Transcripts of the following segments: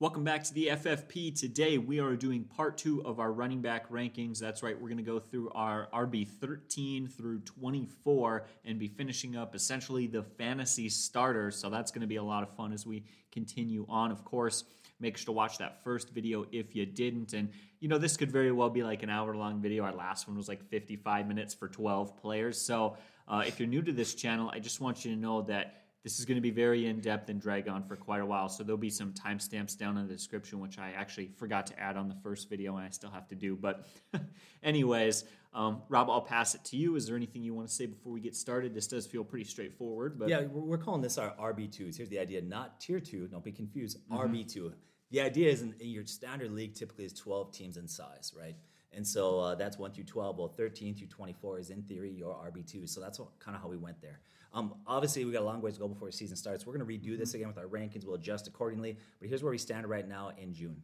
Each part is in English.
Welcome back to the FFP. Today we are doing part two of our running back rankings. That's right, we're going to go through our RB 13 through 24 and be finishing up essentially the fantasy starters. So that's going to be a lot of fun as we continue on. Of course, make sure to watch that first video if you didn't. And you know, this could very well be like an hour long video. Our last one was like 55 minutes for 12 players. So uh, if you're new to this channel, I just want you to know that this is going to be very in depth and drag on for quite a while, so there'll be some timestamps down in the description, which I actually forgot to add on the first video and I still have to do. But, anyways, um, Rob, I'll pass it to you. Is there anything you want to say before we get started? This does feel pretty straightforward. But yeah, we're calling this our RB2s. Here's the idea not tier two, don't be confused, mm-hmm. RB2. The idea is in, your standard league typically is 12 teams in size, right? And so uh, that's 1 through 12. Well, 13 through 24 is in theory your RB2. So that's kind of how we went there. Um, obviously, we got a long ways to go before the season starts. We're going to redo this mm-hmm. again with our rankings. We'll adjust accordingly. But here's where we stand right now in June.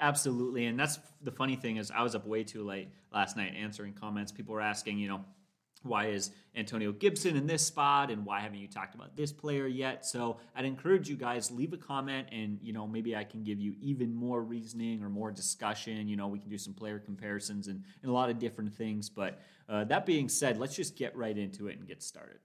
Absolutely, and that's the funny thing is I was up way too late last night answering comments. People were asking, you know, why is Antonio Gibson in this spot and why haven't you talked about this player yet? So I'd encourage you guys leave a comment and you know maybe I can give you even more reasoning or more discussion. You know we can do some player comparisons and, and a lot of different things. But uh, that being said, let's just get right into it and get started.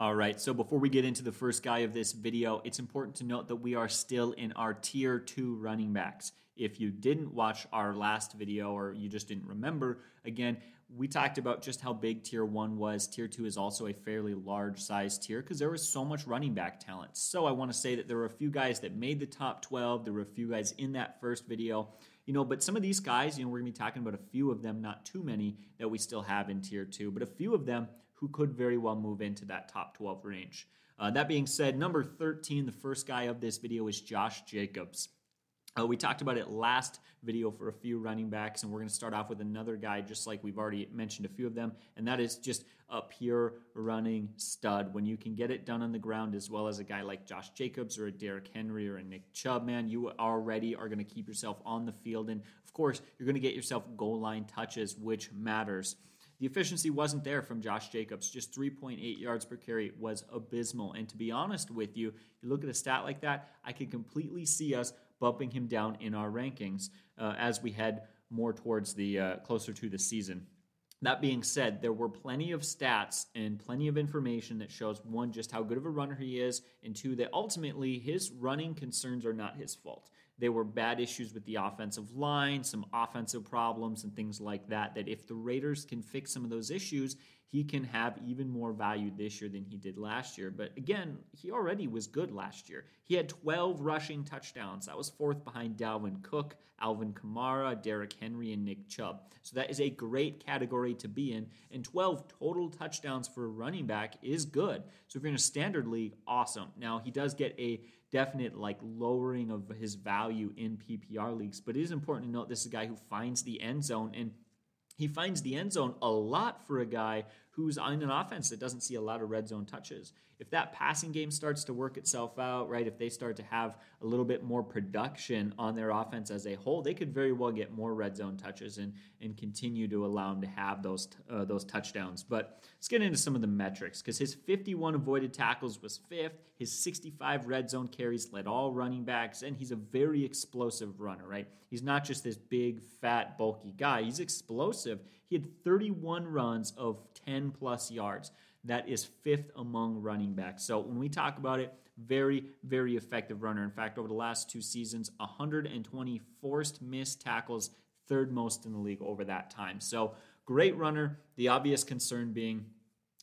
All right, so before we get into the first guy of this video, it's important to note that we are still in our tier two running backs. If you didn't watch our last video or you just didn't remember, again, we talked about just how big tier one was. Tier two is also a fairly large size tier because there was so much running back talent. So I want to say that there were a few guys that made the top 12. There were a few guys in that first video. You know, but some of these guys, you know, we're to be talking about a few of them, not too many that we still have in tier two, but a few of them who could very well move into that top 12 range. Uh, that being said, number 13, the first guy of this video is Josh Jacobs. Uh, we talked about it last video for a few running backs, and we're going to start off with another guy, just like we've already mentioned a few of them, and that is just a pure running stud. When you can get it done on the ground, as well as a guy like Josh Jacobs or a Derrick Henry or a Nick Chubb, man, you already are going to keep yourself on the field, and of course, you're going to get yourself goal line touches, which matters. The efficiency wasn't there from Josh Jacobs. Just 3.8 yards per carry was abysmal. And to be honest with you, you look at a stat like that, I could completely see us bumping him down in our rankings uh, as we head more towards the uh, closer to the season. That being said, there were plenty of stats and plenty of information that shows one, just how good of a runner he is, and two, that ultimately his running concerns are not his fault. There were bad issues with the offensive line, some offensive problems, and things like that. That if the Raiders can fix some of those issues, he can have even more value this year than he did last year. But again, he already was good last year. He had 12 rushing touchdowns. That was fourth behind Dalvin Cook, Alvin Kamara, Derrick Henry, and Nick Chubb. So that is a great category to be in. And 12 total touchdowns for a running back is good. So if you're in a standard league, awesome. Now, he does get a definite like lowering of his value in PPR leagues, but it is important to note this is a guy who finds the end zone and he finds the end zone a lot for a guy who's on an offense that doesn't see a lot of red zone touches. If that passing game starts to work itself out, right, if they start to have a little bit more production on their offense as a whole, they could very well get more red zone touches and and continue to allow them to have those uh, those touchdowns. But let's get into some of the metrics because his 51 avoided tackles was fifth. His 65 red zone carries led all running backs, and he's a very explosive runner, right? He's not just this big, fat, bulky guy. He's explosive. He had 31 runs of 10 plus yards. That is fifth among running backs. So when we talk about it, very, very effective runner. In fact, over the last two seasons, 120 forced missed tackles, third most in the league over that time. So great runner. The obvious concern being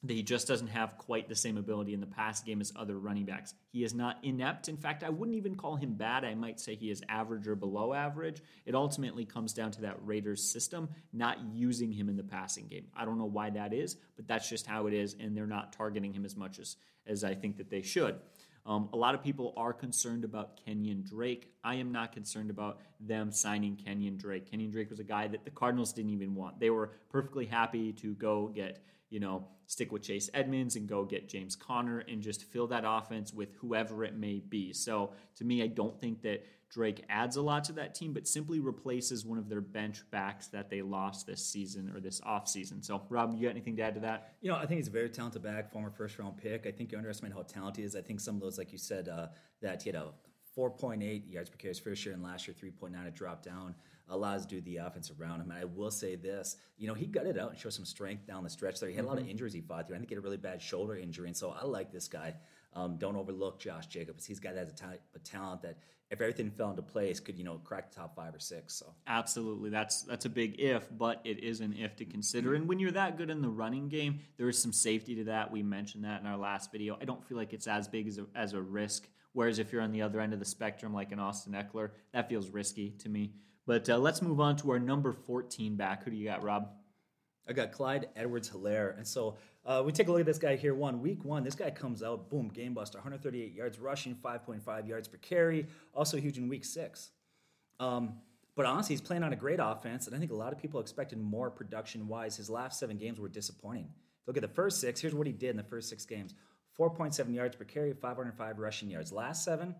that he just doesn't have quite the same ability in the pass game as other running backs. He is not inept. In fact, I wouldn't even call him bad. I might say he is average or below average. It ultimately comes down to that Raiders system not using him in the passing game. I don't know why that is, but that's just how it is, and they're not targeting him as much as, as I think that they should. Um, a lot of people are concerned about Kenyan Drake. I am not concerned about them signing Kenyan Drake. Kenyan Drake was a guy that the Cardinals didn't even want. They were perfectly happy to go get you know, stick with Chase Edmonds and go get James Conner and just fill that offense with whoever it may be. So to me, I don't think that Drake adds a lot to that team, but simply replaces one of their bench backs that they lost this season or this offseason. So, Rob, you got anything to add to that? You know, I think he's a very talented back, former first round pick. I think you underestimate how talented he is. I think some of those, like you said, uh, that he had a 4.8 yards per carry his first year, and last year 3.9. It dropped down. Allows to do the offense around him. And I will say this, you know, he gutted out and showed some strength down the stretch there. He had a lot of injuries he fought through. I think he had a really bad shoulder injury, and so I like this guy. Um, don't overlook Josh Jacobs. He's got that type of talent that if everything fell into place, could you know crack the top five or six. So absolutely, that's that's a big if, but it is an if to consider. And when you're that good in the running game, there is some safety to that. We mentioned that in our last video. I don't feel like it's as big as a, as a risk. Whereas if you're on the other end of the spectrum, like an Austin Ekeler, that feels risky to me. But uh, let's move on to our number 14 back. Who do you got, Rob? I got Clyde Edwards Helaire. And so uh, we take a look at this guy here. One week one, this guy comes out, boom, game buster, 138 yards rushing, 5.5 yards per carry. Also huge in week six. Um, but honestly, he's playing on a great offense, and I think a lot of people expected more production wise. His last seven games were disappointing. Look at the first six. Here's what he did in the first six games 4.7 yards per carry, 505 rushing yards. Last seven,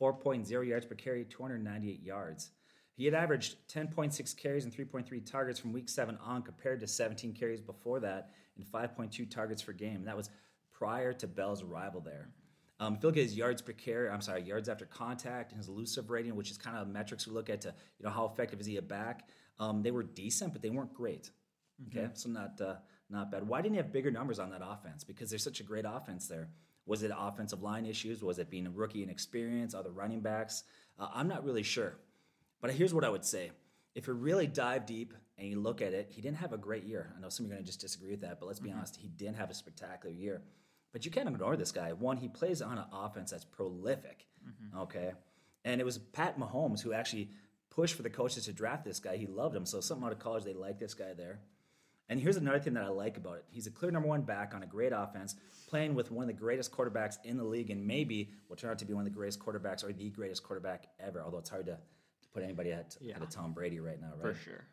4.0 yards per carry, 298 yards. He had averaged 10.6 carries and 3.3 targets from week seven on, compared to 17 carries before that and 5.2 targets per game. That was prior to Bell's arrival there. Um, if you look at his yards per carry, I'm sorry, yards after contact and his elusive rating, which is kind of metrics we look at to, you know, how effective is he a back? Um, they were decent, but they weren't great. Okay, mm-hmm. so not uh, not bad. Why didn't he have bigger numbers on that offense? Because there's such a great offense there. Was it offensive line issues? Was it being a rookie and experience? Other running backs? Uh, I'm not really sure. But here's what I would say. If you really dive deep and you look at it, he didn't have a great year. I know some of you are going to just disagree with that, but let's be mm-hmm. honest, he didn't have a spectacular year. But you can't ignore this guy. One, he plays on an offense that's prolific, mm-hmm. okay? And it was Pat Mahomes who actually pushed for the coaches to draft this guy. He loved him. So something out of college, they like this guy there. And here's another thing that I like about it. He's a clear number one back on a great offense, playing with one of the greatest quarterbacks in the league, and maybe will turn out to be one of the greatest quarterbacks or the greatest quarterback ever, although it's hard to put anybody at, yeah. at a Tom Brady right now, right? For sure.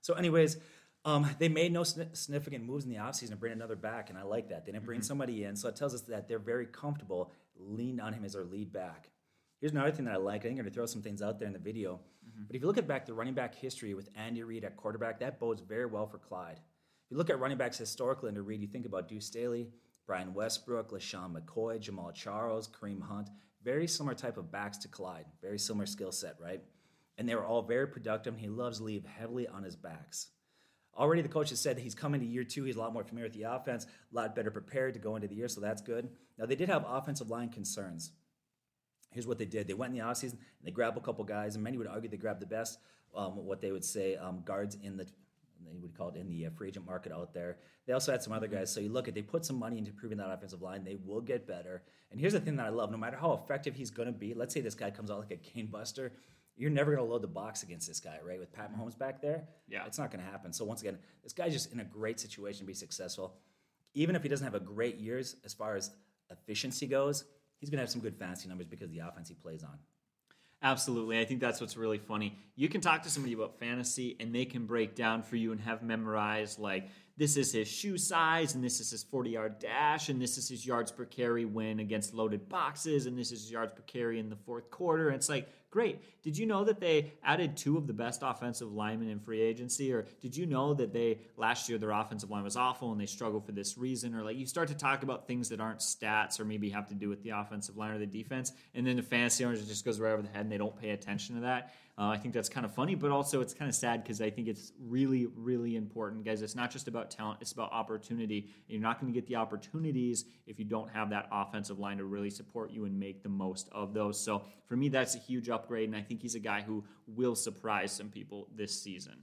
So, anyways, um, they made no significant moves in the offseason to bring another back, and I like that. They didn't bring mm-hmm. somebody in, so it tells us that they're very comfortable leaning on him as their lead back. Here's another thing that I like. I think I'm going to throw some things out there in the video. Mm-hmm. But if you look at back the running back history with Andy Reid at quarterback, that bodes very well for Clyde. If you look at running backs historically under Reid, you think about Deuce Staley, Brian Westbrook, LeSean McCoy, Jamaal Charles, Kareem Hunt. Very similar type of backs to Clyde. Very similar skill set, right? And they were all very productive. And He loves leave heavily on his backs. Already, the coach has said he's coming to year two. He's a lot more familiar with the offense, a lot better prepared to go into the year, so that's good. Now, they did have offensive line concerns. Here's what they did they went in the offseason and they grabbed a couple guys, and many would argue they grabbed the best, um, what they would say, um, guards in the they would call it in the uh, free agent market out there. They also had some other guys. So you look at they put some money into improving that offensive line. They will get better. And here's the thing that I love: no matter how effective he's going to be, let's say this guy comes out like a cane buster, you're never going to load the box against this guy, right? With Pat Mahomes back there, yeah, it's not going to happen. So once again, this guy's just in a great situation to be successful. Even if he doesn't have a great years as far as efficiency goes, he's going to have some good fantasy numbers because of the offense he plays on. Absolutely. I think that's what's really funny. You can talk to somebody about fantasy and they can break down for you and have memorized like this is his shoe size and this is his 40 yard dash and this is his yards per carry win against loaded boxes and this is his yards per carry in the fourth quarter. And it's like, great. Did you know that they added two of the best offensive linemen in free agency? Or did you know that they last year their offensive line was awful and they struggled for this reason? Or like you start to talk about things that aren't stats or maybe have to do with the offensive line or the defense, and then the fantasy owners just goes right over the head and they don't pay attention to that. Uh, I think that's kind of funny, but also it's kind of sad because I think it's really, really important, guys. It's not just about talent; it's about opportunity. And you're not going to get the opportunities if you don't have that offensive line to really support you and make the most of those. So for me, that's a huge upgrade, and I think he's a guy who will surprise some people this season.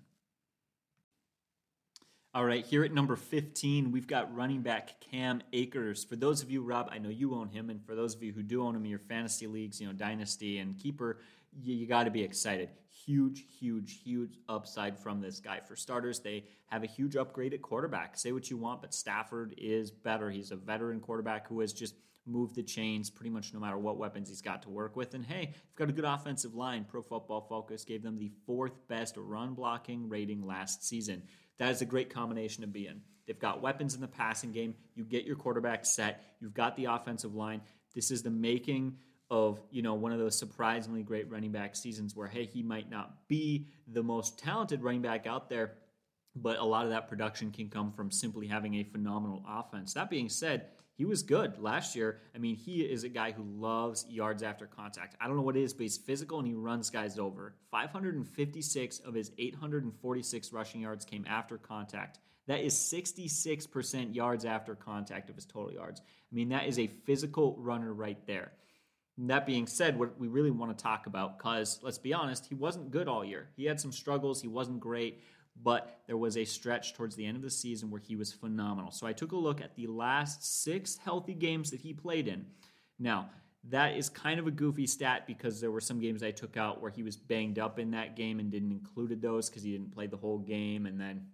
All right, here at number 15, we've got running back Cam Akers. For those of you, Rob, I know you own him, and for those of you who do own him in your fantasy leagues, you know, Dynasty and Keeper, you, you got to be excited. Huge, huge, huge upside from this guy. For starters, they have a huge upgrade at quarterback. Say what you want, but Stafford is better. He's a veteran quarterback who has just moved the chains pretty much no matter what weapons he's got to work with. And hey, you've got a good offensive line. Pro Football Focus gave them the fourth best run blocking rating last season. That is a great combination to be in. They've got weapons in the passing game. You get your quarterback set. You've got the offensive line. This is the making of you know one of those surprisingly great running back seasons where hey he might not be the most talented running back out there but a lot of that production can come from simply having a phenomenal offense that being said he was good last year. I mean, he is a guy who loves yards after contact. I don't know what it is, but he's physical and he runs guys over. 556 of his 846 rushing yards came after contact. That is 66% yards after contact of his total yards. I mean, that is a physical runner right there. That being said, what we really want to talk about, because let's be honest, he wasn't good all year. He had some struggles, he wasn't great, but there was a stretch towards the end of the season where he was phenomenal. So I took a look at the last six healthy games that he played in. Now, that is kind of a goofy stat because there were some games I took out where he was banged up in that game and didn't include those because he didn't play the whole game. And then,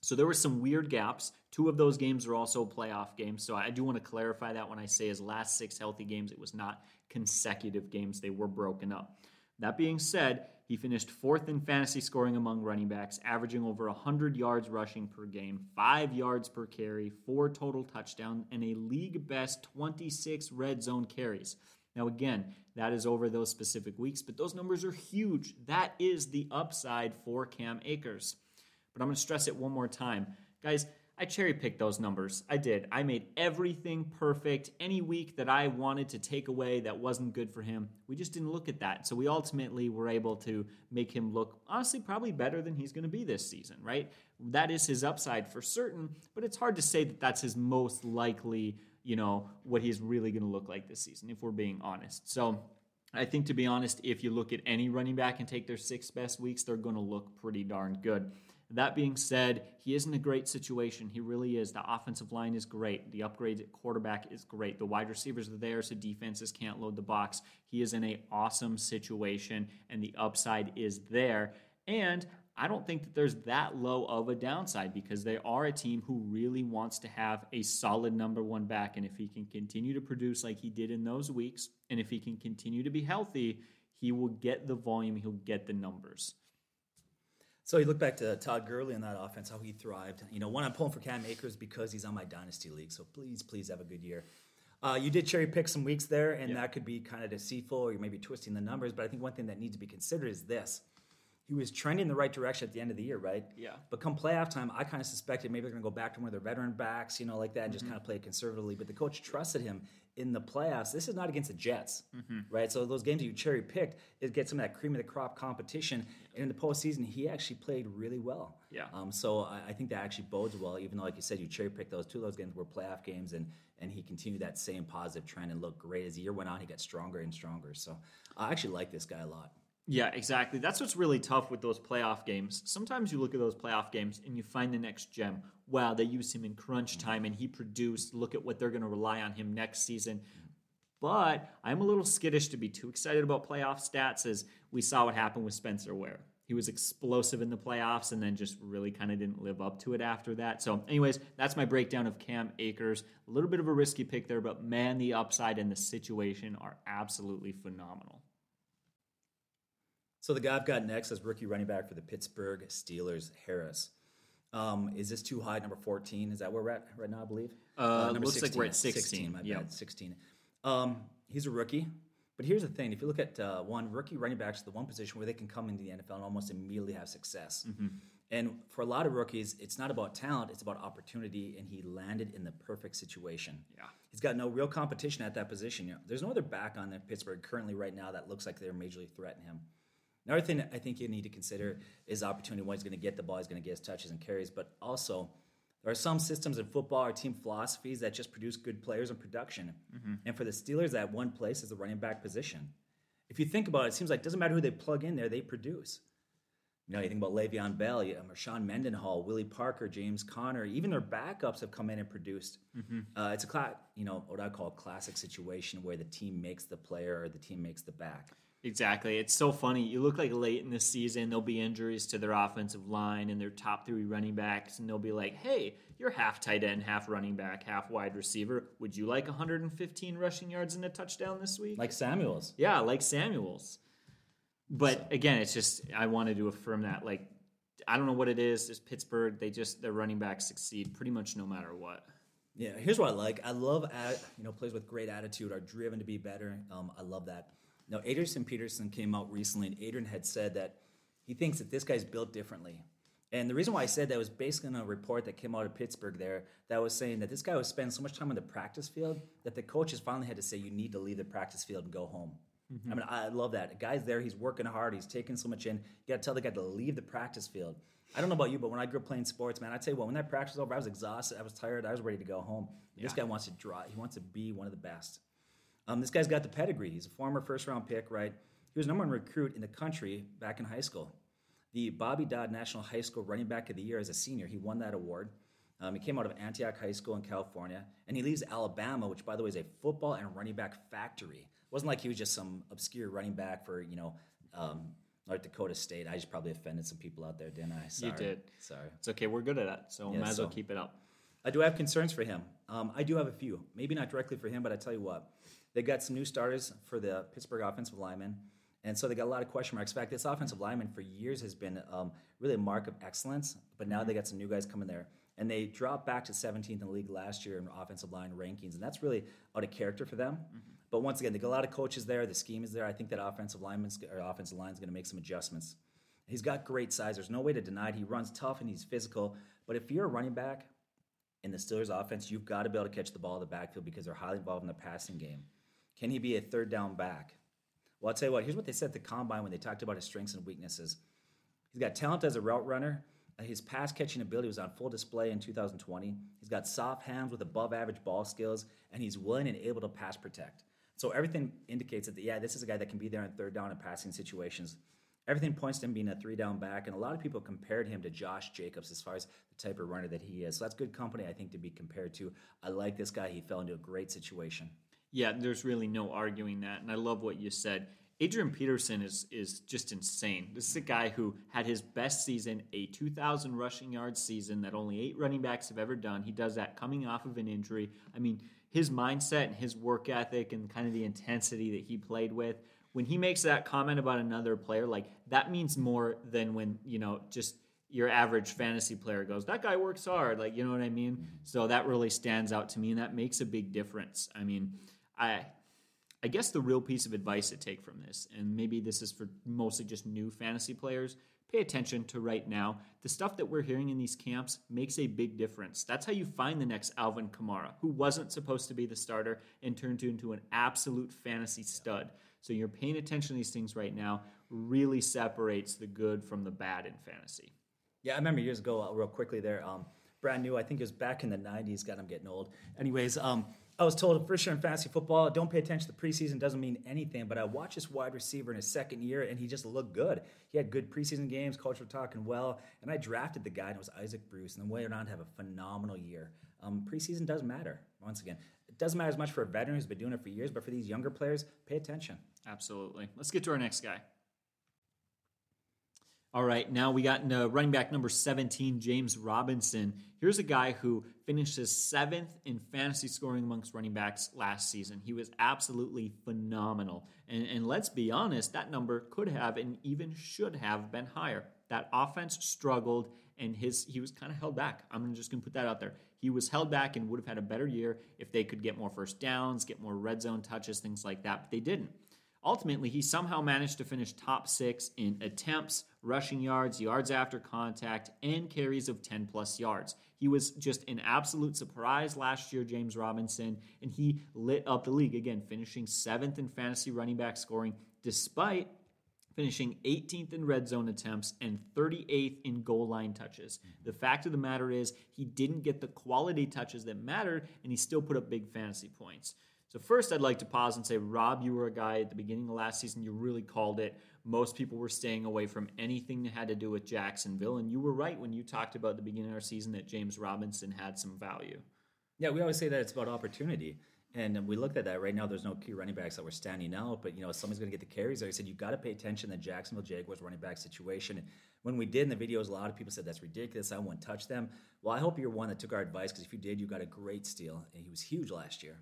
so there were some weird gaps. Two of those games are also playoff games. So I do want to clarify that when I say his last six healthy games, it was not consecutive games, they were broken up. That being said, he finished fourth in fantasy scoring among running backs, averaging over 100 yards rushing per game, five yards per carry, four total touchdowns, and a league best 26 red zone carries. Now, again, that is over those specific weeks, but those numbers are huge. That is the upside for Cam Akers. But I'm going to stress it one more time. Guys, I cherry picked those numbers. I did. I made everything perfect. Any week that I wanted to take away that wasn't good for him, we just didn't look at that. So we ultimately were able to make him look, honestly, probably better than he's going to be this season, right? That is his upside for certain, but it's hard to say that that's his most likely, you know, what he's really going to look like this season, if we're being honest. So I think, to be honest, if you look at any running back and take their six best weeks, they're going to look pretty darn good. That being said, he is in a great situation. He really is. The offensive line is great. The upgrade at quarterback is great. The wide receivers are there, so defenses can't load the box. He is in an awesome situation, and the upside is there. And I don't think that there's that low of a downside because they are a team who really wants to have a solid number one back. And if he can continue to produce like he did in those weeks, and if he can continue to be healthy, he will get the volume, he'll get the numbers. So you look back to Todd Gurley in that offense, how he thrived. You know, one I'm pulling for Cam Akers because he's on my dynasty league. So please, please have a good year. Uh, you did cherry pick some weeks there, and yeah. that could be kind of deceitful, or you may be twisting the numbers. But I think one thing that needs to be considered is this: he was trending in the right direction at the end of the year, right? Yeah. But come playoff time, I kind of suspected maybe they're going to go back to one of their veteran backs, you know, like that, and mm-hmm. just kind of play conservatively. But the coach trusted him in the playoffs. This is not against the Jets, mm-hmm. right? So those games that you cherry picked, it gets some of that cream of the crop competition. And in the postseason, he actually played really well. Yeah. Um, so I, I, think that actually bodes well, even though, like you said, you cherry picked those two of those games were playoff games, and and he continued that same positive trend and looked great as the year went on. He got stronger and stronger. So I actually like this guy a lot. Yeah, exactly. That's what's really tough with those playoff games. Sometimes you look at those playoff games and you find the next gem. Wow, they use him in crunch mm-hmm. time and he produced. Look at what they're going to rely on him next season. But I'm a little skittish to be too excited about playoff stats as we saw what happened with Spencer Ware. He was explosive in the playoffs and then just really kind of didn't live up to it after that. So, anyways, that's my breakdown of Cam Akers. A little bit of a risky pick there, but man, the upside and the situation are absolutely phenomenal. So, the guy I've got next is rookie running back for the Pittsburgh Steelers, Harris. Um, is this too high? Number 14? Is that where we're at right now, I believe? Uh, uh number looks 16, like we're at 16. 16 my bad, 16. Um, he's a rookie. But here's the thing: if you look at uh, one rookie running backs, the one position where they can come into the NFL and almost immediately have success. Mm-hmm. And for a lot of rookies, it's not about talent; it's about opportunity. And he landed in the perfect situation. Yeah, he's got no real competition at that position. You know, there's no other back on the Pittsburgh currently right now that looks like they're majorly threatening him. Another thing I think you need to consider is opportunity. When he's going to get the ball, he's going to get his touches and carries, but also there are some systems in football or team philosophies that just produce good players and production. Mm-hmm. And for the Steelers, that one place is the running back position. If you think about it, it seems like it doesn't matter who they plug in there, they produce. You know, you think about Le'Veon Bell, Marshawn Mendenhall, Willie Parker, James Conner, even their backups have come in and produced. Mm-hmm. Uh, it's a cla- you know what I call a classic situation where the team makes the player or the team makes the back. Exactly. It's so funny. You look like late in the season, there'll be injuries to their offensive line and their top three running backs, and they'll be like, hey, you're half tight end, half running back, half wide receiver. Would you like 115 rushing yards and a touchdown this week? Like Samuels. Yeah, like Samuels. But again, it's just, I wanted to affirm that. Like, I don't know what it is. It's Pittsburgh. They just, their running backs succeed pretty much no matter what. Yeah, here's what I like. I love, you know, players with great attitude are driven to be better. Um, I love that. Now, Adrian Peterson came out recently, and Adrian had said that he thinks that this guy's built differently. And the reason why I said that was based on a report that came out of Pittsburgh there that was saying that this guy was spending so much time on the practice field that the coaches finally had to say, you need to leave the practice field and go home. Mm-hmm. I mean, I love that. A guy's there, he's working hard, he's taking so much in. You got to tell the guy to leave the practice field. I don't know about you, but when I grew up playing sports, man, I tell you what, when that practice was over, I was exhausted, I was tired, I was ready to go home. Yeah. This guy wants to draw, he wants to be one of the best. Um, this guy's got the pedigree. He's a former first round pick, right? He was number one recruit in the country back in high school the Bobby Dodd National High School Running Back of the Year as a senior. He won that award. Um, he came out of Antioch High School in California, and he leaves Alabama, which, by the way, is a football and running back factory. It wasn't like he was just some obscure running back for you know um, North Dakota State. I just probably offended some people out there, didn't I? Sorry. You did. Sorry. It's okay. We're good at that, so yeah, might as well keep it up. I do have concerns for him. Um, I do have a few. Maybe not directly for him, but I tell you what, they got some new starters for the Pittsburgh offensive linemen. And so they got a lot of question marks. In fact, this offensive lineman for years has been um, really a mark of excellence, but now they got some new guys coming there. And they dropped back to 17th in the league last year in offensive line rankings, and that's really out of character for them. Mm-hmm. But once again, they got a lot of coaches there. The scheme is there. I think that offensive lineman's or offensive line is going to make some adjustments. He's got great size. There's no way to deny it. He runs tough and he's physical. But if you're a running back in the Steelers offense, you've got to be able to catch the ball in the backfield because they're highly involved in the passing game. Can he be a third down back? Well, I'll tell you what, here's what they said at the combine when they talked about his strengths and weaknesses. He's got talent as a route runner. Uh, his pass catching ability was on full display in 2020. He's got soft hands with above average ball skills, and he's willing and able to pass protect. So everything indicates that, yeah, this is a guy that can be there in third down and passing situations. Everything points to him being a three down back, and a lot of people compared him to Josh Jacobs as far as the type of runner that he is. So that's good company, I think, to be compared to. I like this guy. He fell into a great situation. Yeah, there's really no arguing that. And I love what you said. Adrian Peterson is is just insane. This is a guy who had his best season, a 2,000 rushing yards season that only eight running backs have ever done. He does that coming off of an injury. I mean, his mindset and his work ethic and kind of the intensity that he played with. When he makes that comment about another player, like that means more than when you know just your average fantasy player goes, that guy works hard. Like, you know what I mean? So that really stands out to me, and that makes a big difference. I mean, I I guess the real piece of advice to take from this, and maybe this is for mostly just new fantasy players, pay attention to right now. The stuff that we're hearing in these camps makes a big difference. That's how you find the next Alvin Kamara, who wasn't supposed to be the starter and turned into an absolute fantasy stud. So you're paying attention to these things right now really separates the good from the bad in fantasy. Yeah, I remember years ago, uh, real quickly there, um, brand new, I think it was back in the 90s. God, I'm getting old. Anyways, um, I was told for sure in fantasy football, don't pay attention to the preseason, doesn't mean anything. But I watched this wide receiver in his second year, and he just looked good. He had good preseason games, were talking well, and I drafted the guy, and it was Isaac Bruce, and then went on to have a phenomenal year. Um, preseason does matter. Once again, it doesn't matter as much for a veteran who's been doing it for years, but for these younger players, pay attention. Absolutely. Let's get to our next guy. All right, now we got uh, running back number 17, James Robinson. Here's a guy who finished his seventh in fantasy scoring amongst running backs last season. He was absolutely phenomenal. And, and let's be honest, that number could have and even should have been higher. That offense struggled and his he was kind of held back. I'm just going to put that out there. He was held back and would have had a better year if they could get more first downs, get more red zone touches, things like that, but they didn't. Ultimately, he somehow managed to finish top six in attempts, rushing yards, yards after contact, and carries of 10 plus yards. He was just an absolute surprise last year, James Robinson, and he lit up the league again, finishing seventh in fantasy running back scoring, despite finishing 18th in red zone attempts and 38th in goal line touches. The fact of the matter is, he didn't get the quality touches that mattered, and he still put up big fantasy points. So, first, I'd like to pause and say, Rob, you were a guy at the beginning of last season, you really called it. Most people were staying away from anything that had to do with Jacksonville. And you were right when you talked about the beginning of our season that James Robinson had some value. Yeah, we always say that it's about opportunity. And we looked at that right now. There's no key running backs that were standing out, but you know somebody's going to get the carries. I said, you got to pay attention to the Jacksonville Jaguars running back situation. And when we did in the videos, a lot of people said that's ridiculous. I won't touch them. Well, I hope you're one that took our advice because if you did, you got a great steal, and he was huge last year.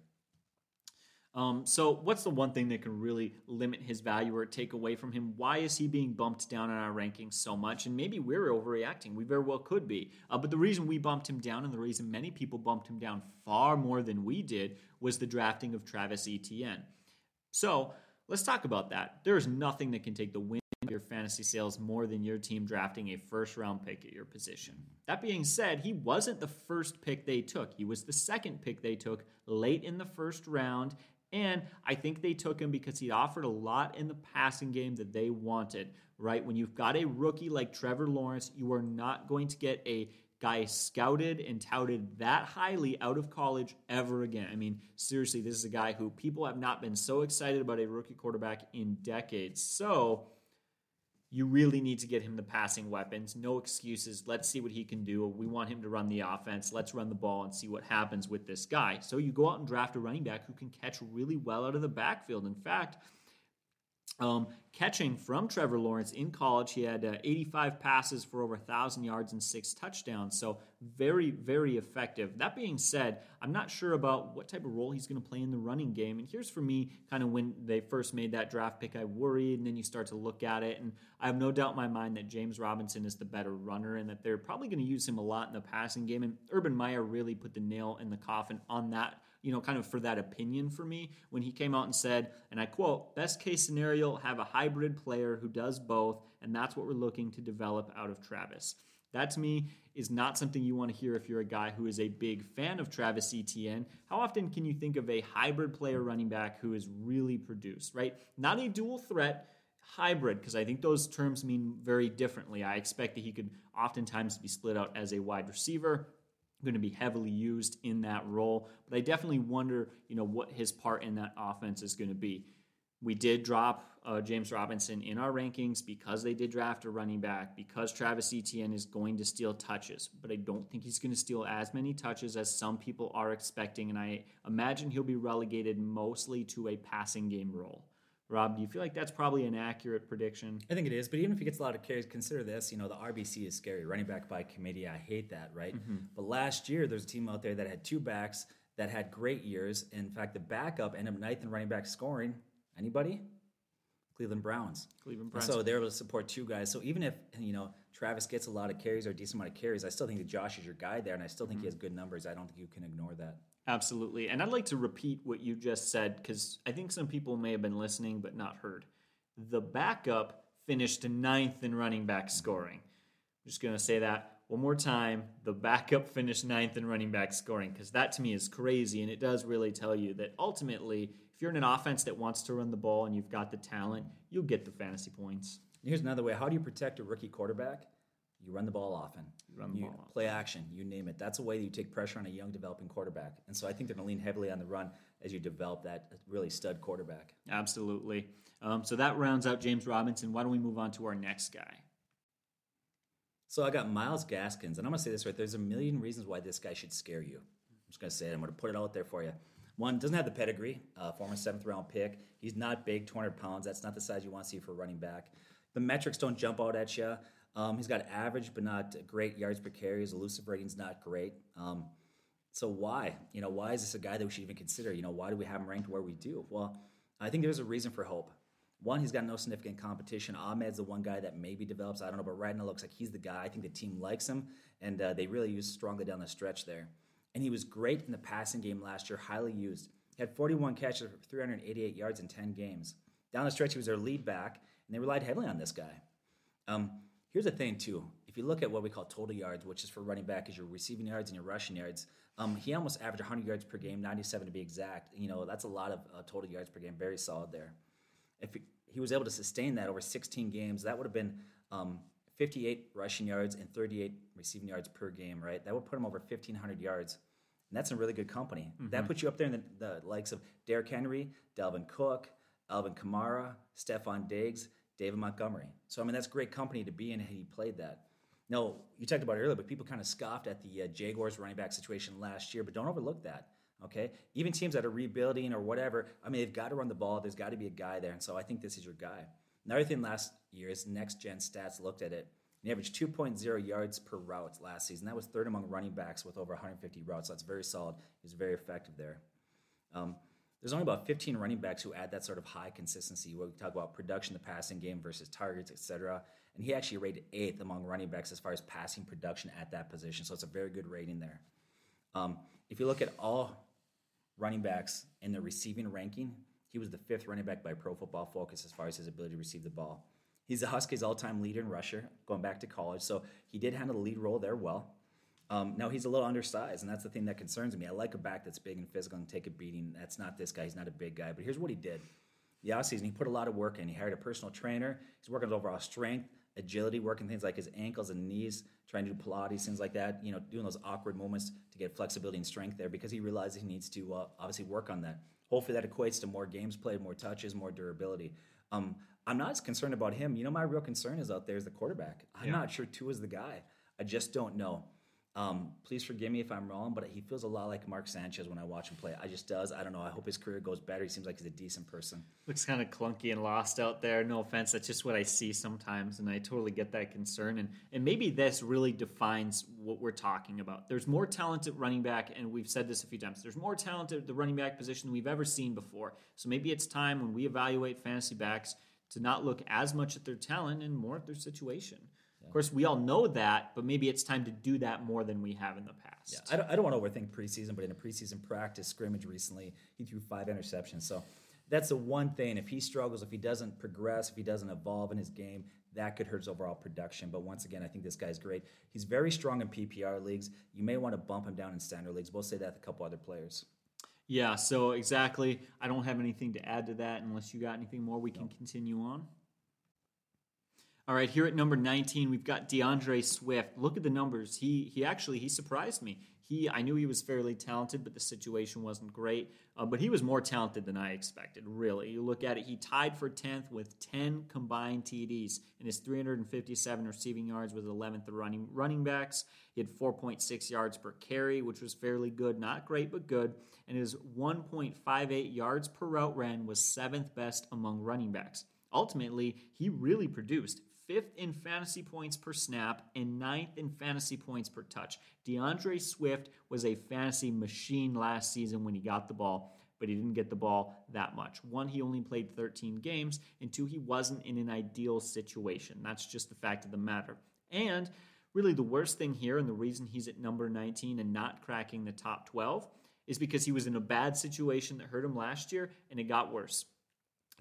Um, so, what's the one thing that can really limit his value or take away from him? Why is he being bumped down in our rankings so much? And maybe we're overreacting. We very well could be. Uh, but the reason we bumped him down and the reason many people bumped him down far more than we did was the drafting of Travis Etienne. So, let's talk about that. There is nothing that can take the wind of your fantasy sales more than your team drafting a first round pick at your position. That being said, he wasn't the first pick they took. He was the second pick they took late in the first round. And I think they took him because he offered a lot in the passing game that they wanted, right? When you've got a rookie like Trevor Lawrence, you are not going to get a guy scouted and touted that highly out of college ever again. I mean, seriously, this is a guy who people have not been so excited about a rookie quarterback in decades. So, you really need to get him the passing weapons. No excuses. Let's see what he can do. We want him to run the offense. Let's run the ball and see what happens with this guy. So you go out and draft a running back who can catch really well out of the backfield. In fact, um, catching from Trevor Lawrence in college. He had uh, 85 passes for over 1,000 yards and six touchdowns. So, very, very effective. That being said, I'm not sure about what type of role he's going to play in the running game. And here's for me kind of when they first made that draft pick, I worried. And then you start to look at it. And I have no doubt in my mind that James Robinson is the better runner and that they're probably going to use him a lot in the passing game. And Urban Meyer really put the nail in the coffin on that you know, kind of for that opinion for me when he came out and said, and I quote, best case scenario, have a hybrid player who does both, and that's what we're looking to develop out of Travis. That to me is not something you want to hear if you're a guy who is a big fan of Travis Etienne. How often can you think of a hybrid player running back who is really produced, right? Not a dual threat, hybrid, because I think those terms mean very differently. I expect that he could oftentimes be split out as a wide receiver going to be heavily used in that role. But I definitely wonder, you know, what his part in that offense is going to be. We did drop uh, James Robinson in our rankings because they did draft a running back, because Travis Etienne is going to steal touches, but I don't think he's going to steal as many touches as some people are expecting. And I imagine he'll be relegated mostly to a passing game role. Rob, do you feel like that's probably an accurate prediction? I think it is, but even if he gets a lot of carries, consider this. You know, the RBC is scary. Running back by committee, I hate that, right? Mm-hmm. But last year, there's a team out there that had two backs that had great years. In fact, the backup ended up ninth in running back scoring. Anybody? Cleveland Browns. Cleveland Browns. And so they're able to support two guys. So even if you know Travis gets a lot of carries or a decent amount of carries, I still think that Josh is your guy there, and I still think mm-hmm. he has good numbers. I don't think you can ignore that. Absolutely. And I'd like to repeat what you just said because I think some people may have been listening but not heard. The backup finished ninth in running back scoring. I'm just going to say that one more time. The backup finished ninth in running back scoring because that to me is crazy. And it does really tell you that ultimately, if you're in an offense that wants to run the ball and you've got the talent, you'll get the fantasy points. Here's another way how do you protect a rookie quarterback? You run the ball often. You run the you ball play action. You name it. That's a way that you take pressure on a young developing quarterback. And so I think they're going to lean heavily on the run as you develop that really stud quarterback. Absolutely. Um, so that rounds out James Robinson. Why don't we move on to our next guy? So I got Myles Gaskins, and I'm going to say this right. There's a million reasons why this guy should scare you. I'm just going to say it. I'm going to put it out there for you. One doesn't have the pedigree, uh, former seventh round pick. He's not big, 200 pounds. That's not the size you want to see for running back. The metrics don't jump out at you. Um, he's got average but not great yards per carry. His elusive rating's not great. Um, so why? You know, why is this a guy that we should even consider? You know, why do we have him ranked where we do? Well, I think there's a reason for hope. One, he's got no significant competition. Ahmed's the one guy that maybe develops. I don't know, but right now looks like he's the guy. I think the team likes him, and uh, they really use strongly down the stretch there. And he was great in the passing game last year, highly used. He had 41 catches for 388 yards in 10 games. Down the stretch, he was their lead back, and they relied heavily on this guy. Um, Here's the thing, too. If you look at what we call total yards, which is for running back, is your receiving yards and your rushing yards. Um, he almost averaged 100 yards per game, 97 to be exact. You know, that's a lot of uh, total yards per game. Very solid there. If he, he, was able to sustain that over 16 games, that would have been um, 58 rushing yards and 38 receiving yards per game, right? That would put him over 1,500 yards. And that's in really good company. Mm-hmm. That puts you up there in the, the likes of Derrick Henry, Dalvin Cook, Alvin Kamara, Stefon Diggs. David Montgomery. So, I mean, that's great company to be in, he played that. No, you talked about it earlier, but people kind of scoffed at the uh, Jaguars running back situation last year, but don't overlook that. Okay, even teams that are rebuilding or whatever, I mean, they've got to run the ball. There's got to be a guy there, and so I think this is your guy. Another thing last year is Next Gen Stats looked at it. He averaged 2.0 yards per route last season. That was third among running backs with over 150 routes. So that's very solid. He was very effective there. Um, there's only about 15 running backs who add that sort of high consistency where we talk about production, the passing game versus targets, etc. And he actually rated eighth among running backs as far as passing production at that position. So it's a very good rating there. Um, if you look at all running backs in the receiving ranking, he was the fifth running back by Pro Football Focus as far as his ability to receive the ball. He's the Huskies' all-time leader in rusher, going back to college. So he did handle the lead role there well. Um, now he's a little undersized, and that's the thing that concerns me. I like a back that's big and physical and take a beating. That's not this guy. He's not a big guy. But here's what he did. The offseason, he put a lot of work in. He hired a personal trainer. He's working on overall strength, agility, working things like his ankles and knees, trying to do Pilates, things like that. You know, doing those awkward moments to get flexibility and strength there because he realizes he needs to uh, obviously work on that. Hopefully, that equates to more games played, more touches, more durability. Um, I'm not as concerned about him. You know, my real concern is out there is the quarterback. I'm Yeah. not sure Tua is the guy. I just don't know. Um, please forgive me if I'm wrong, but he feels a lot like Mark Sanchez when I watch him play. I just does. I don't know. I hope his career goes better. He seems like he's a decent person. Looks kind of clunky and lost out there. No offense, that's just what I see sometimes, and I totally get that concern. And and maybe this really defines what we're talking about. There's more talent at running back, and we've said this a few times. There's more talent at the running back position we've ever seen before. So maybe it's time when we evaluate fantasy backs to not look as much at their talent and more at their situation. Of course, we all know that, but maybe it's time to do that more than we have in the past. Yeah, I don't, I don't want to overthink preseason, but in a preseason practice scrimmage recently, he threw five interceptions. So that's the one thing. If he struggles, if he doesn't progress, if he doesn't evolve in his game, that could hurt his overall production. But once again, I think this guy's great. He's very strong in PPR leagues. You may want to bump him down in standard leagues. We'll say that with a couple other players. Yeah, so exactly. I don't have anything to add to that unless you got anything more. We can continue on. All right, here at number 19, we've got D'Andre Swift. Look at the numbers. He he actually he surprised me. He I knew he was fairly talented, but the situation wasn't great. Uh, but he was more talented than I expected. Really, you look at it. He tied for 10th with 10 combined TDs and his 357 receiving yards was 11th the running running backs. He had 4.6 yards per carry, which was fairly good, not great but good. And his 1.58 yards per route ran was seventh best among running backs. Ultimately, he really produced fifth in fantasy points per snap and ninth in fantasy points per touch. D'Andre Swift was a fantasy machine last season when he got the ball, but he didn't get the ball that much. One, he only played 13 games, and two, he wasn't in an ideal situation. That's just the fact of the matter. And really, the worst thing here, and the reason he's at number 19 and not cracking the top 12, is because he was in a bad situation that hurt him last year, and it got worse.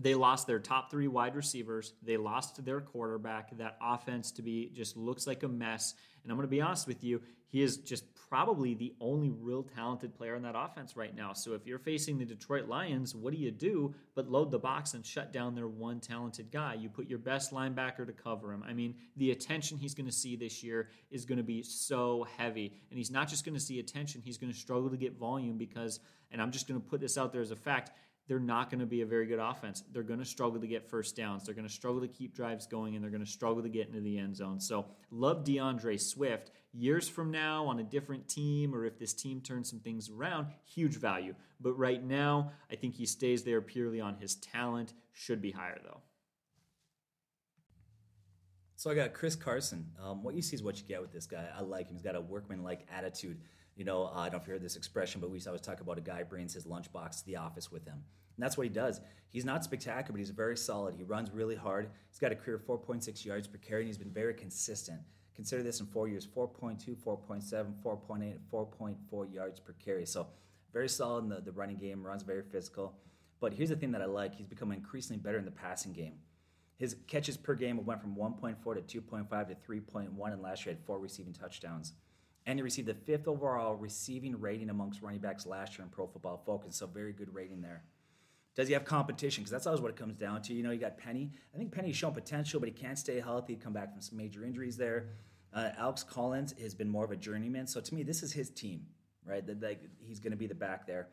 They lost their top three wide receivers. They lost their quarterback. That offense to be just looks like a mess. And I'm going to be honest with you, he is just probably the only real talented player in that offense right now. So if you're facing the Detroit Lions, what do you do but load the box and shut down their one talented guy? You put your best linebacker to cover him. I mean, the attention he's going to see this year is going to be so heavy. And he's not just going to see attention, he's going to struggle to get volume because, and I'm just going to put this out there as a fact, they're not going to be a very good offense. They're going to struggle to get first downs. They're going to struggle to keep drives going, and they're going to struggle to get into the end zone. So, love D'Andre Swift. Years from now, on a different team, or if this team turns some things around, huge value. But right now, I think he stays there purely on his talent. Should be higher, though. So I got Chris Carson. Um, what you see is what you get with this guy. I like him. He's got a workman-like attitude. You know, uh, I don't heard this expression, but we always talk about a guy brings his lunchbox to the office with him. And that's what he does. He's not spectacular, but he's very solid. He runs really hard. He's got a career 4.6 yards per carry, and he's been very consistent. Consider this in four years 4.2, 4.7, 4.8, 4.4 yards per carry. So very solid in the, the running game, runs very physical. But here's the thing that I like he's become increasingly better in the passing game. His catches per game went from 1.4 to 2.5 to 3.1, and last year had four receiving touchdowns. And he received the fifth overall receiving rating amongst running backs last year in Pro Football Focus, so very good rating there. Does he have competition? Because that's always what it comes down to. You know, you got Penny. I think Penny's shown potential, but he can't stay healthy. Come back from some major injuries there. Uh, Alex Collins has been more of a journeyman. So to me, this is his team, right? That, that he's going to be the back there.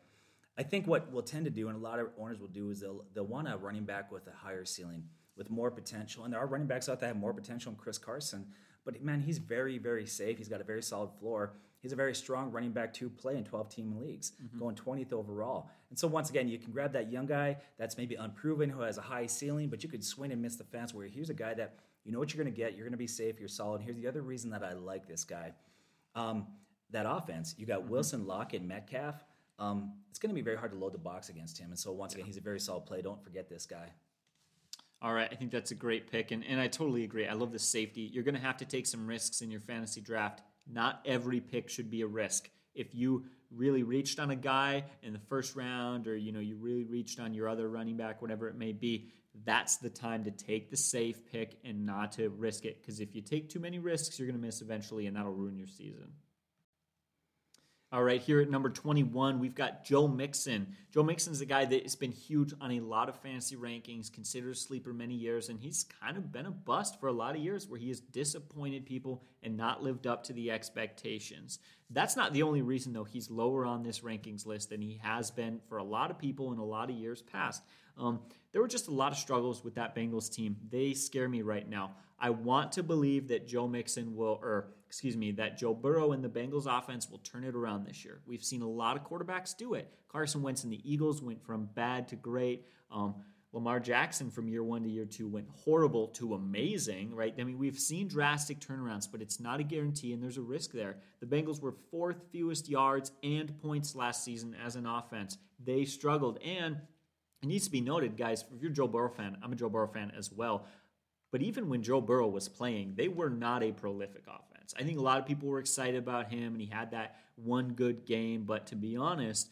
I think what we'll tend to do, and a lot of owners will do, is they'll they'll want a running back with a higher ceiling, with more potential. And there are running backs out there that have more potential than Chris Carson. But man, he's very, very safe. He's got a very solid floor. He's a very strong running back to play in 12 team leagues, Mm-hmm. going 20th overall. And so, once again, you can grab that young guy that's maybe unproven, who has a high ceiling, but you could swing and miss the fence. Where here's a guy that you know what you're going to get. You're going to be safe. You're solid. Here's the other reason that I like this guy. Um, that offense, you got Wilson, Lockett, Metcalf. Um, it's going to be very hard to load the box against him. And so, once again, he's a very solid play. Don't forget this guy. All right, I think that's a great pick, and, and I totally agree. I love the safety. You're going to have to take some risks in your fantasy draft. Not every pick should be a risk. If you really reached on a guy in the first round or you know you really reached on your other running back whatever it may be that's the time to take the safe pick and not to risk it because if you take too many risks you're going to miss eventually and that'll ruin your season all right, here at number 21, we've got Joe Mixon. Joe Mixon's a guy that has been huge on a lot of fantasy rankings, considered a sleeper many years, and he's kind of been a bust for a lot of years where he has disappointed people and not lived up to the expectations. That's not the only reason, though, he's lower on this rankings list than he has been for a lot of people in a lot of years past. Um, there were just a lot of struggles with that Bengals team. They scare me right now. I want to believe that Joe Mixon will, or excuse me, that Joe Burrow and the Bengals offense will turn it around this year. We've seen a lot of quarterbacks do it. Carson Wentz and the Eagles went from bad to great. Um, Lamar Jackson from year one to year two went horrible to amazing, right? I mean, we've seen drastic turnarounds, but it's not a guarantee, and there's a risk there. The Bengals were fourth fewest yards and points last season as an offense. They struggled, and it needs to be noted, guys, if you're a Joe Burrow fan, I'm a Joe Burrow fan as well. But even when Joe Burrow was playing, they were not a prolific offense. I think a lot of people were excited about him, and he had that one good game. But to be honest,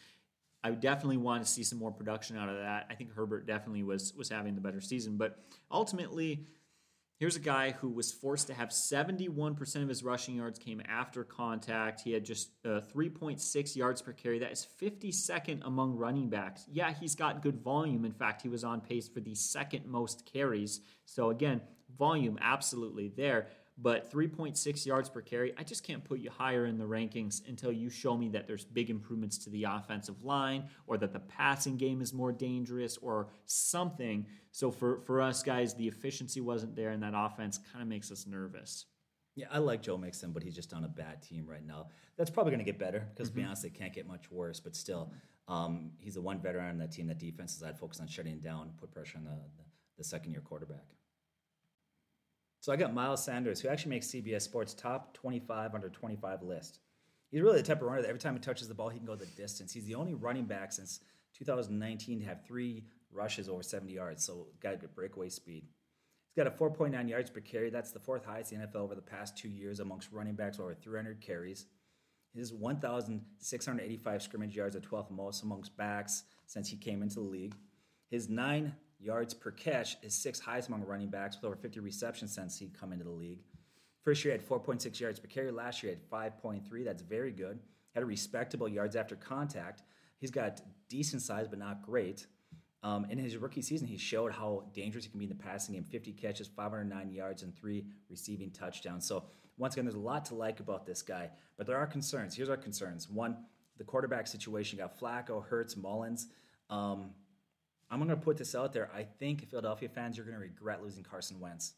I definitely want to see some more production out of that. I think Herbert definitely was was having the better season, but ultimately, Here's a guy who was forced to have 71% of his rushing yards came after contact. He had just uh, 3.6 yards per carry. That is 52nd among running backs. Yeah, he's got good volume. In fact, he was on pace for the second most carries. So, again, volume absolutely there but 3.6 yards per carry, I just can't put you higher in the rankings until you show me that there's big improvements to the offensive line or that the passing game is more dangerous or something. So for, for us guys, the efficiency wasn't there and that offense kind of makes us nervous. Yeah, I like Joe Mixon, but he's just on a bad team right now. That's probably going to get better because, mm-hmm. to be honest, it can't get much worse. But still, um, he's the one veteran on that team that defenses I'd focus on shutting down, put pressure on the, the, the second year quarterback. So I got Miles Sanders, who actually makes CBS Sports top 25 under 25 list. He's really the type of runner that every time he touches the ball, he can go the distance. He's the only running back since 2019 to have three rushes over 70 yards, so got a good breakaway speed. He's got a 4.9 yards per carry. That's the fourth highest in the NFL over the past two years amongst running backs over 300 carries. His 1,685 scrimmage yards are 12th most amongst backs since he came into the league. His nine yards per catch is sixth highest among running backs with over 50 receptions since he come into the league. First year had 4.6 yards per carry. Last year had 5.3. That's very good. Had a respectable yards after contact. He's got decent size, but not great. Um, in his rookie season, he showed how dangerous he can be in the passing game 50 catches, 509 yards, and three receiving touchdowns. So, once again, there's a lot to like about this guy, but there are concerns. Here's our concerns. One, the quarterback situation. You got Flacco, Hurts, Mullens. Um, I'm going to put this out there. I think Philadelphia fans, you're going to regret losing Carson Wentz.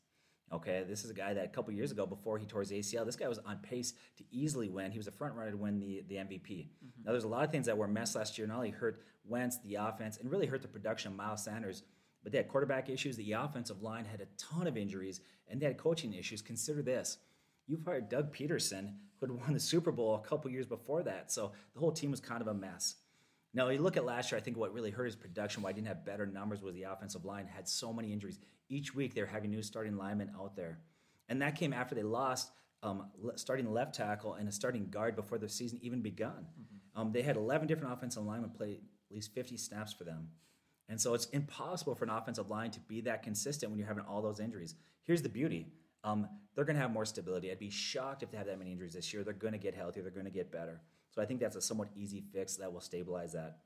Okay, this is a guy that a couple years ago, before he tore his ACL, this guy was on pace to easily win. He was a front runner to win the, the MVP. Mm-hmm. Now, there's a lot of things that were messed last year. Not only hurt Wentz, the offense, and really hurt the production of Miles Sanders, but they had quarterback issues. The offensive line had a ton of injuries, and they had coaching issues. Consider this you've hired Doug Pederson, who had won the Super Bowl a couple years before that. So the whole team was kind of a mess. Now, you look at last year, I think what really hurt his production, why he didn't have better numbers, was the offensive line had so many injuries. Each week, they were having new starting linemen out there. And that came after they lost um, starting left tackle and a starting guard before the season even begun. Mm-hmm. Um, they had 11 different offensive linemen play at least 50 snaps for them. And so it's impossible for an offensive line to be that consistent when you're having all those injuries. Here's the beauty um, they're going to have more stability. I'd be shocked if they have that many injuries this year. They're going to get healthier, they're going to get better. So I think that's a somewhat easy fix that will stabilize that.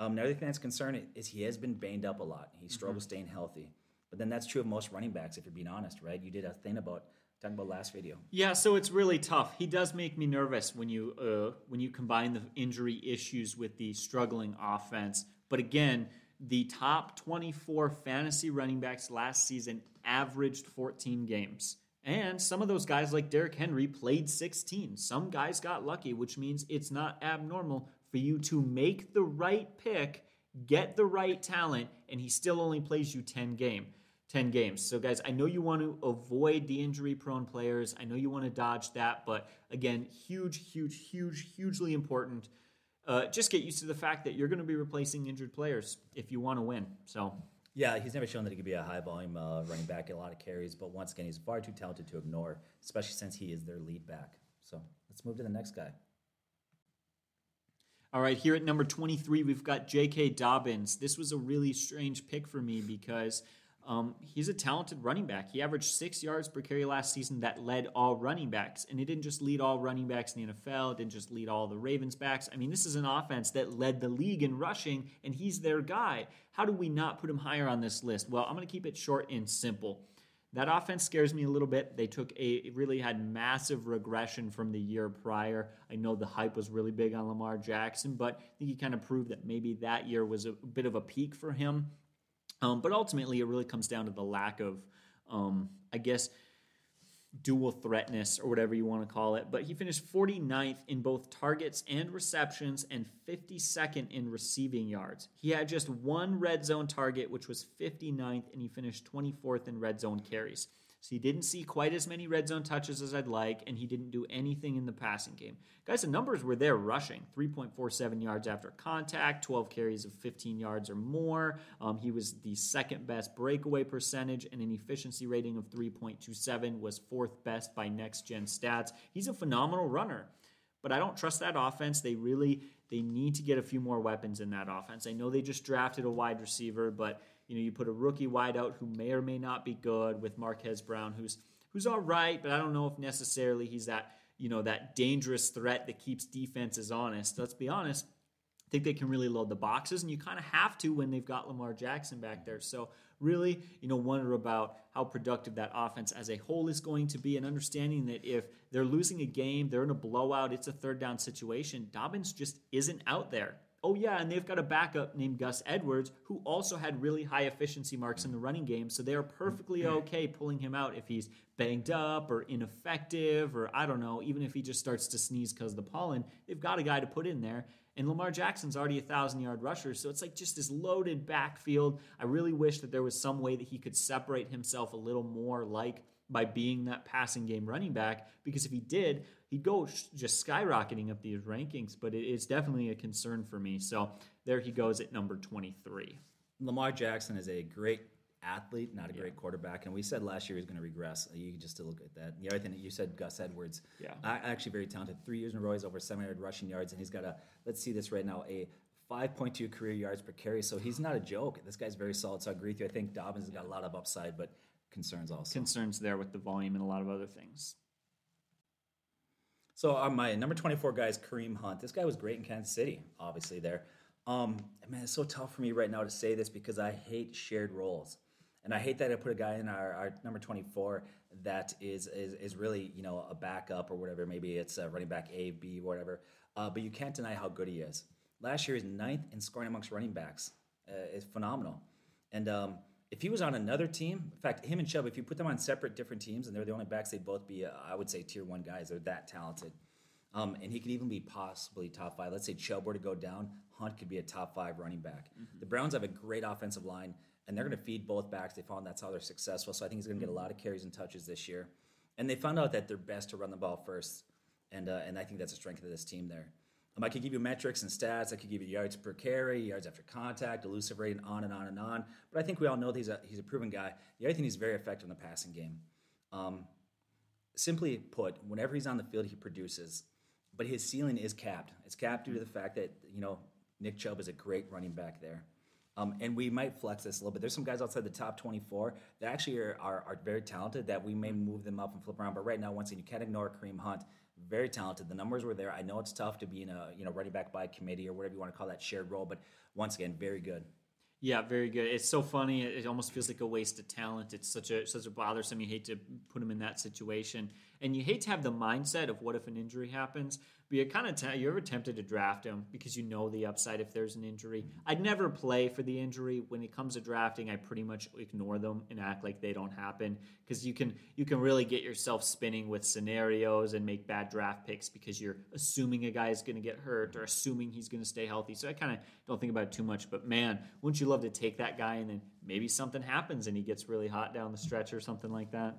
Um, another thing that's concerning is he has been banged up a lot. He struggles mm-hmm. staying healthy. But then that's true of most running backs, if you're being honest, right? You did a thing about talking about last video. Yeah, so it's really tough. He does make me nervous when you uh, when you combine the injury issues with the struggling offense. But again, the top 24 fantasy running backs last season averaged 14 games. And some of those guys, like Derrick Henry, played 16. Some guys got lucky, which means it's not abnormal for you to make the right pick, get the right talent, and he still only plays you 10 game. 10 games. So guys, I know you want to avoid the injury prone players. I know you want to dodge that, but again, huge huge huge hugely important. Uh, just get used to the fact that you're going to be replacing injured players if you want to win. So yeah, he's never shown that he could be a high volume uh, running back, a lot of carries, but once again, he's far too talented to ignore, especially since he is their lead back. So let's move to the next guy. All right, here at number 23, we've got J.K. Dobbins. This was a really strange pick for me because um, he's a talented running back. He averaged six yards per carry last season that led all running backs. And it didn't just lead all running backs in the NFL, it didn't just lead all the Ravens backs. I mean, this is an offense that led the league in rushing, and he's their guy. How do we not put him higher on this list? Well, I'm going to keep it short and simple. That offense scares me a little bit. They took a really had massive regression from the year prior. I know the hype was really big on Lamar Jackson, but I think he kind of proved that maybe that year was a bit of a peak for him. Um, but ultimately, it really comes down to the lack of, um, I guess, dual threatness or whatever you want to call it. But he finished 49th in both targets and receptions and 52nd in receiving yards. He had just one red zone target, which was 59th, and he finished 24th in red zone carries. So he didn't see quite as many red zone touches as I'd like, and he didn't do anything in the passing game. Guys, the numbers were there rushing 3.47 yards after contact, 12 carries of 15 yards or more. Um, he was the second best breakaway percentage, and an efficiency rating of 3.27 was fourth best by next gen stats. He's a phenomenal runner but I don't trust that offense. They really they need to get a few more weapons in that offense. I know they just drafted a wide receiver, but you know, you put a rookie wideout who may or may not be good with Marquise Brown, who's who's all right, but I don't know if necessarily he's that you know that dangerous threat that keeps defenses honest. Let's be honest. I think they can really load the boxes, and you kind of have to when they've got Lamar Jackson back there. So really, you know, wonder about how productive that offense as a whole is going to be, and understanding that if they're losing a game, they're in a blowout, it's a third down situation. Dobbins just isn't out there. Oh, yeah, and they've got a backup named Gus Edwards who also had really high efficiency marks in the running game. So they are perfectly mm-hmm. okay pulling him out if he's banged up or ineffective or I don't know, even if he just starts to sneeze because of the pollen. They've got a guy to put in there. And Lamar Jackson's already a thousand yard rusher. So it's like just this loaded backfield. I really wish that there was some way that he could separate himself a little more like by being that passing game running back because if he did, he'd go just skyrocketing up these rankings. But it's definitely a concern for me. So there he goes at number 23. Lamar Jackson is a great athlete, not a great quarterback. And we said last year he's going to regress. Uh, you can just look at that. The other thing that you said, Gus Edwards, yeah, actually very talented. Three years in a row, he's over 700 rushing yards, and he's got a let's see this right now a 5.2 career yards per carry. So he's not a joke. This guy's very solid. So I agree with you. I think Dobbins has got a lot of upside, but concerns also. Concerns there with the volume and a lot of other things. So on uh, my number 24 guy is Kareem Hunt. This guy was great in Kansas City, obviously there. Um, man, it's so tough for me right now to say this because I hate shared roles. And I hate that I put a guy in our, our number 24 that is, is, is really, you know, a backup or whatever. Maybe it's a running back A, B, whatever. Uh, but you can't deny how good he is. Last year, he's ninth in scoring amongst running backs. Uh, it's phenomenal. And um, if he was on another team, in fact, him and Chubb, if you put them on separate different teams and they're the only backs, they'd both be, uh, I would say, tier one guys. They're that talented. Um, and he could even be possibly top five. Let's say Chubb were to go down, Hunt could be a top five running back. Mm-hmm. The Browns have a great offensive line, and they're going to feed both backs. They found that's how they're successful. So I think he's going to get a lot of carries and touches this year. And they found out that they're best to run the ball first. And, uh, and I think that's a strength of this team there. Um, I could give you metrics and stats. I could give you yards per carry, yards after contact, elusive rate, and on and on and on. But I think we all know that he's a, he's a proven guy. The other thing, he's very effective in the passing game. Um, simply put, whenever he's on the field, he produces. But his ceiling is capped. It's capped due to the fact that, you know, Nick Chubb is a great running back there. Um, and we might flex this a little bit. There's some guys outside the top 24 that actually are, are, are, very talented that we may move them up and flip around. But right now, once again, you can't ignore Kareem Hunt very talented. The numbers were there. I know it's tough to be in a you know running back by committee or whatever you want to call that shared role, but once again, very good. Yeah, very good. It's so funny. It almost feels like a waste of talent. It's such a such a bothersome. You hate to put him in that situation, and you hate to have the mindset of what if an injury happens. But you're kind of t- you ever tempted to draft him because you know the upside if there's an injury. I'd never play for the injury. When it comes to drafting, I pretty much ignore them and act like they don't happen because you can you can really get yourself spinning with scenarios and make bad draft picks because you're assuming a guy is going to get hurt or assuming he's going to stay healthy. So I kind of don't think about it too much. But man, wouldn't you love to take that guy and then maybe something happens and he gets really hot down the stretch or something like that?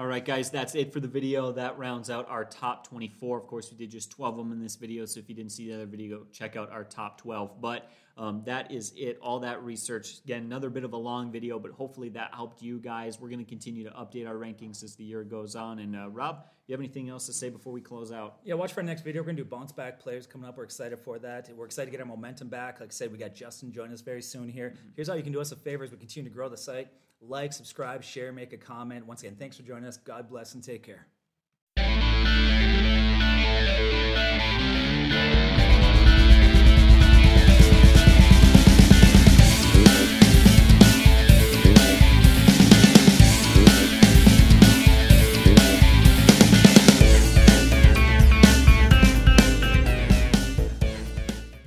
All right, guys, that's it for the video. That rounds out our top 24. Of course, we did just 12 of them in this video, so if you didn't see the other video, check out our top 12. But um, that is it, all that research. Again, another bit of a long video, but hopefully that helped you guys. We're going to continue to update our rankings as the year goes on. And uh, Rob, you have anything else to say before we close out? Yeah, watch for our next video. We're going to do bounce back players coming up. We're excited for that. We're excited to get our momentum back. Like I said, we got Justin joining us very soon here. Mm-hmm. Here's how you can do us a favor as we continue to grow the site like, subscribe, share, make a comment. Once again, thanks for joining us. God bless and take care.